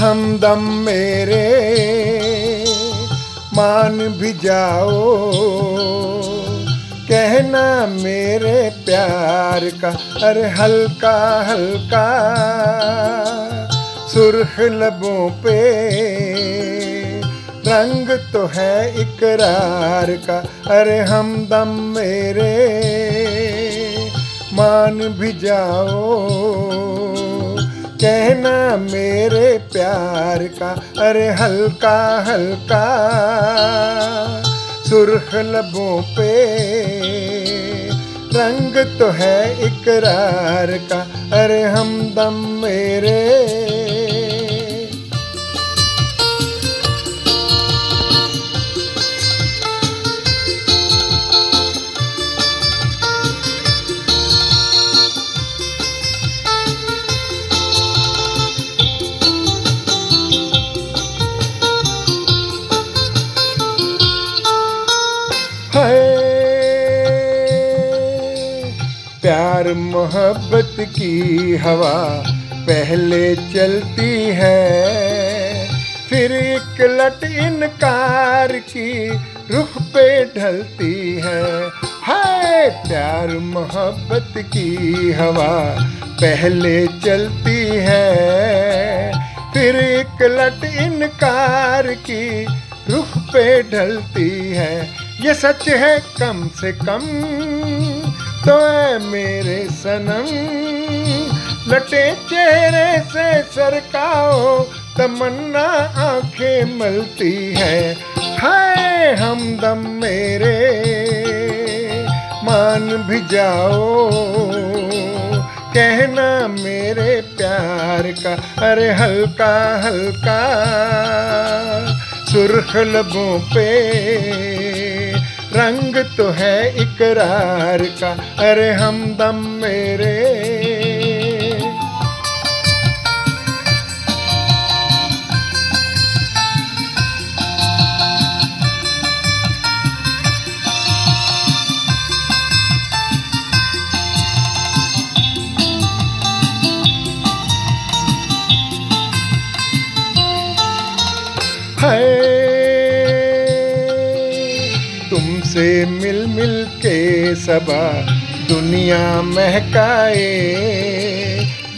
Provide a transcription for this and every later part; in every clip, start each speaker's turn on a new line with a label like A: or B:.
A: हमदम मेरे, मान भी जाओ। कहना मेरे प्यार का, अरे हल्का हल्का, सुर्ख लबों पे। रंग तो है इकरार का, अरे हमदम मेरे, मान भी जाओ। कहना मेरे प्यार का, अरे हल्का हल्का। सुरख लबों पे, रंग तो है इकरार का, अरे हमदम मेरे है। प्यार मोहब्बत की हवा पहले चलती है, फिर एक लट इनकार की रुख पे ढलती है। हाय प्यार मोहब्बत की हवा पहले चलती है, फिर एक लट इनकार की रुख पे ढलती है। ये सच है कम से कम तो है मेरे सनम। लटे चेहरे से सरकाओ तमन्ना, आँखें मलती है। हाय हमदम मेरे, मान भी जाओ। कहना मेरे प्यार का, अरे हल्का हल्का, सुर्ख लबों पे रंग तो है इकरार का। अरे हमदम मेरे। है तुमसे मिल मिल के सबा दुनिया महकाए।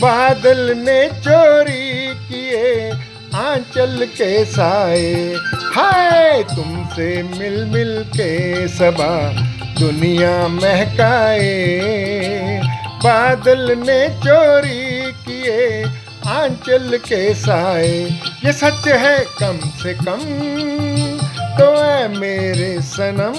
A: बादल ने चोरी किए, आंचल के साए। हाय, तुमसे मिल मिल के सबा दुनिया महकाए। बादल ने चोरी किए, आंचल के साए। ये सच है, कम से कम तो है मेरे सनम।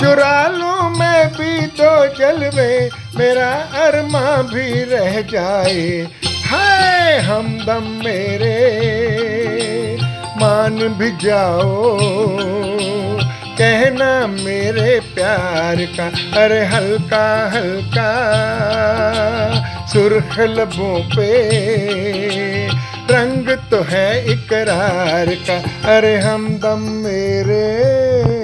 A: चुरा लूँ मैं भी तो जलवे, मेरा अरमा भी रह जाए। हाय हमदम मेरे, मान भी जाओ। कहना मेरे प्यार का, अरे हल्का हल्का, सुर्ख लबों पे। तो है इकरार का। अरे हम दम मेरे।